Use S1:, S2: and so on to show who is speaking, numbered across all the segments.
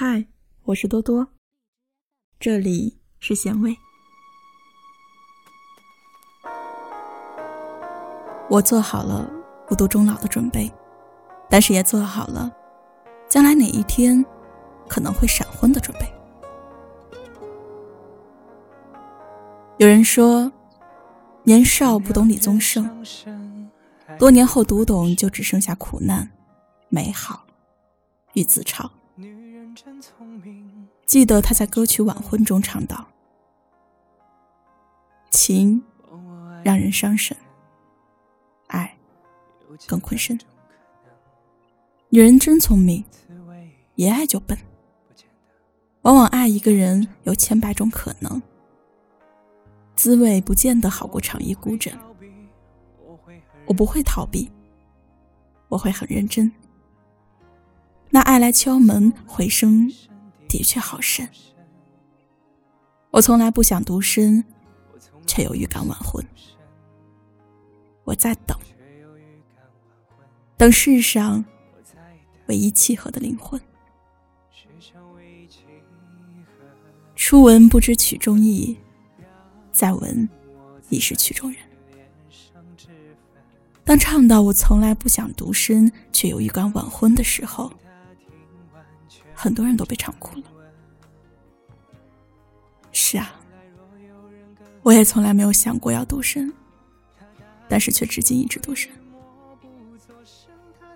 S1: 嗨，我是多多，这里是咸味。我做好了孤独终老的准备，但是也做好了将来哪一天可能会闪婚的准备。有人说，年少不懂李宗盛，多年后读懂，就只剩下苦难、美好与自嘲。记得他在歌曲《晚婚》中唱道：“情让人伤神，爱更困身。女人真聪明，一爱就笨。往往爱一个人有千百种可能，滋味不见得好过长夜孤枕。我不会逃避，我会很认真。那爱来敲门，回声。”的确好深。我从来不想独身，却有预感晚婚。我在等，等世上唯一契合的灵魂。初闻不知曲中意，再闻已是曲中人。当唱到我从来不想独身，却有预感晚婚的时候。很多人都被唱哭了。是啊，我也从来没有想过要独身，但是却至今一直独身。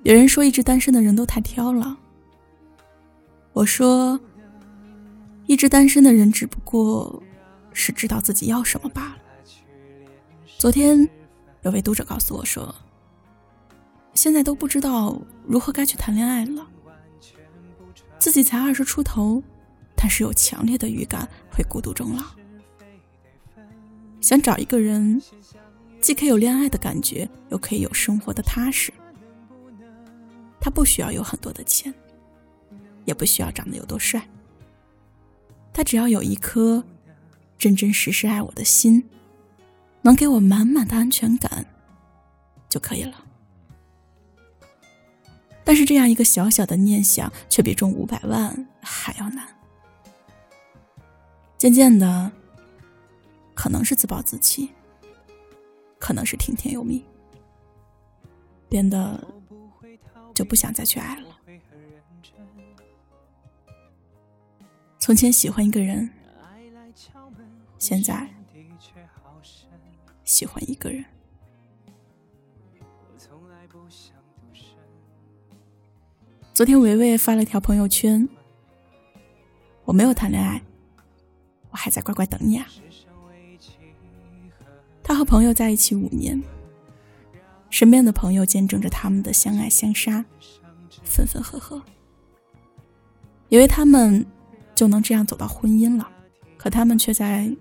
S1: 有人说，一直单身的人都太挑了。我说，一直单身的人只不过是知道自己要什么罢了。昨天有位读者告诉我说，现在都不知道如何该去谈恋爱了。自己才二十出头，但是有强烈的预感会孤独终老。想找一个人，既可以有恋爱的感觉，又可以有生活的踏实。他不需要有很多的钱，也不需要长得有多帅。他只要有一颗真真实实爱我的心，能给我满满的安全感，就可以了。但是这样一个小小的念想，却比中五百万还要难。渐渐的，可能是自暴自弃，可能是听天由命，变得就不想再去爱了。从前喜欢一个人，现在喜欢一个人。昨天维维发了条朋友圈：“我没有谈恋爱，我还在乖乖等你啊。”他和朋友在一起五年，身边的朋友见证着他们的相爱相杀、分分合合，以为他们就能这样走到婚姻了，可他们却在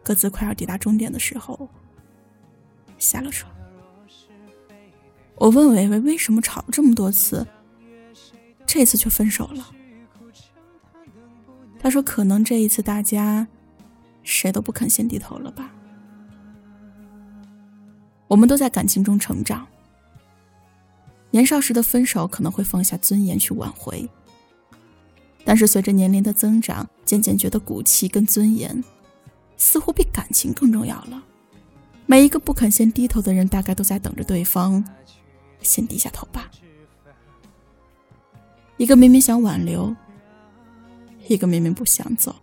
S1: 各自快要抵达终点的时候下了车。我问维维为什么吵了这么多次。这次却分手了。他说：“可能这一次大家谁都不肯先低头了吧。”我们都在感情中成长，年少时的分手可能会放下尊严去挽回，但是随着年龄的增长，渐渐觉得骨气跟尊严似乎比感情更重要了。每一个不肯先低头的人，大概都在等着对方先低下头吧。一个明明想挽留，一个明明不想走，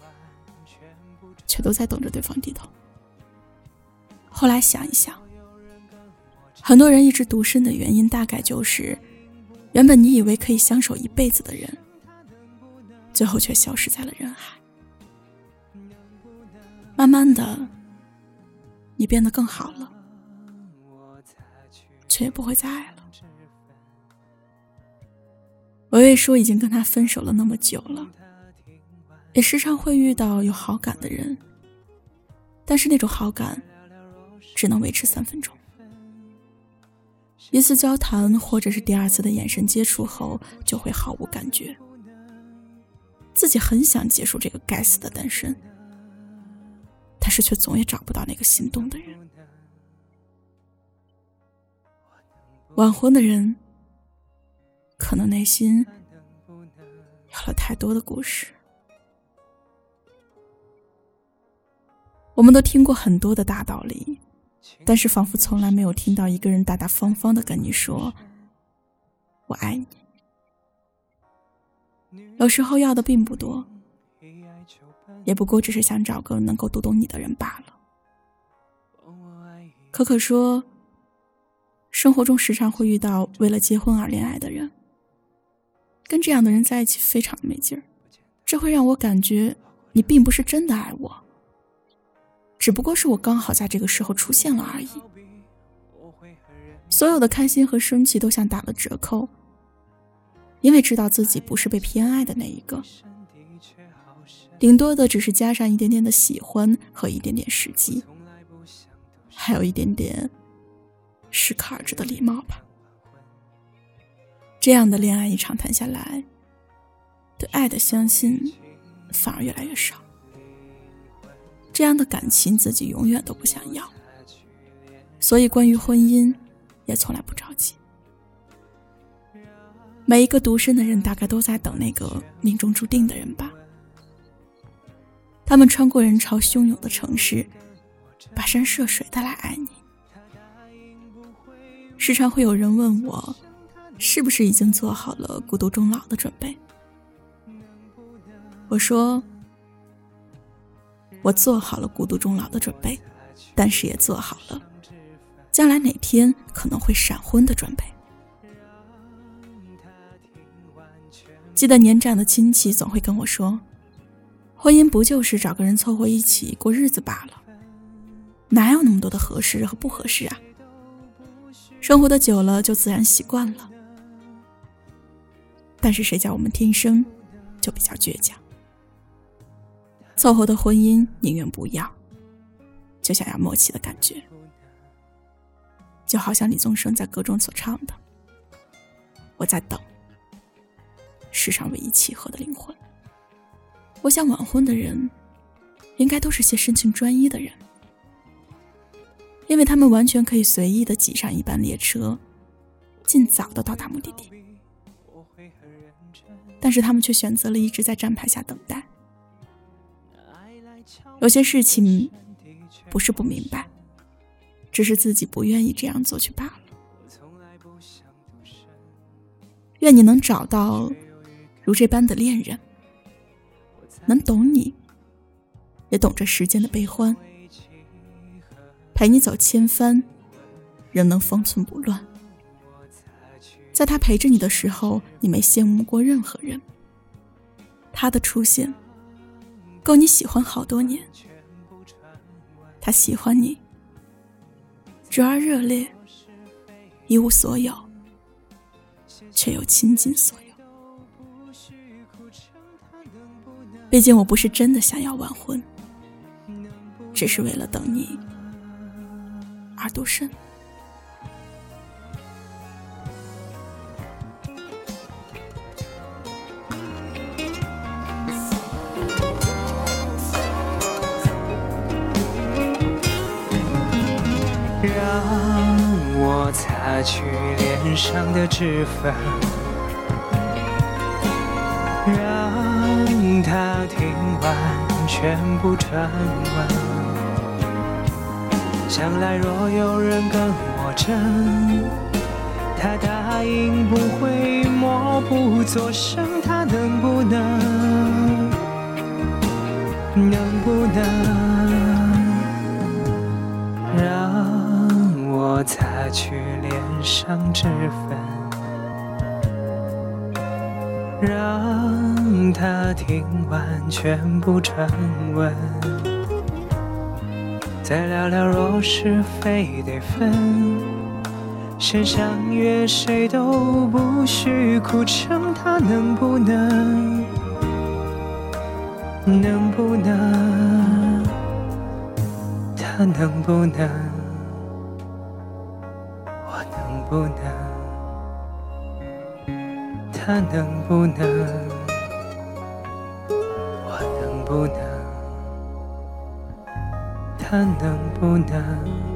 S1: 却都在等着对方低头。后来想一想，很多人一直独身的原因，大概就是，原本你以为可以相守一辈子的人，最后却消失在了人海。慢慢的，你变得更好了，却也不会再爱了。维维说：“已经跟他分手了那么久了，也时常会遇到有好感的人，但是那种好感只能维持三分钟。一次交谈或者是第二次的眼神接触后，就会毫无感觉。自己很想结束这个该死的单身，但是却总也找不到那个心动的人。晚婚的人。”可能内心有了太多的故事。我们都听过很多的大道理，但是仿佛从来没有听到一个人大大方方的跟你说“我爱你”。有时候要的并不多，也不过只是想找个能够读懂你的人罢了。可可说，生活中时常会遇到为了结婚而恋爱的人，跟这样的人在一起非常没劲儿，这会让我感觉你并不是真的爱我。只不过是我刚好在这个时候出现了而已，所有的开心和生气都像打了折扣，因为知道自己不是被偏爱的那一个，顶多的只是加上一点点的喜欢和一点点时机，还有一点点适可而止的礼貌吧。这样的恋爱一场谈下来，对爱的相信反而越来越少。这样的感情自己永远都不想要，所以关于婚姻也从来不着急。每一个独身的人大概都在等那个命中注定的人吧。他们穿过人潮汹涌的城市，跋山涉水的来爱你。时常会有人问我，是不是已经做好了孤独终老的准备？我说。我做好了孤独终老的准备，但是也做好了将来哪天可能会闪婚的准备。记得年长的亲戚总会跟我说：“婚姻不就是找个人凑合一起过日子罢了？哪有那么多的合适和不合适啊？生活的久了就自然习惯了。”但是谁叫我们天生就比较倔强？凑合的婚姻宁愿不要，就想要默契的感觉，就好像李宗盛在歌中所唱的：“我在等世上唯一契合的灵魂。”我想晚婚的人，应该都是些深情专一的人，因为他们完全可以随意的挤上一班列车，尽早的到达目的地，但是他们却选择了一直在站牌下等待。有些事情不是不明白，只是自己不愿意这样做去罢了。愿你能找到如这般的恋人，能懂你，也懂这世间的悲欢，陪你走千帆，仍能方寸不乱。在他陪着你的时候，你没羡慕过任何人。他的出现。够你喜欢好多年，他喜欢你，热而热烈，一无所有，却又倾尽所有。毕竟我不是真的想要完婚，只是为了等你而独身。
S2: 让我擦去脸上的脂粉，让他听完全部传闻。将来若有人跟我争，他答应不会默不作声，他能不能？能不能？我擦去脸上脂粉，让他听完全部传闻，再聊聊若是非得分，先相约谁都不许哭成，他能不能？能不能？他能不能？不能，他能不能？我能不能？他能不能？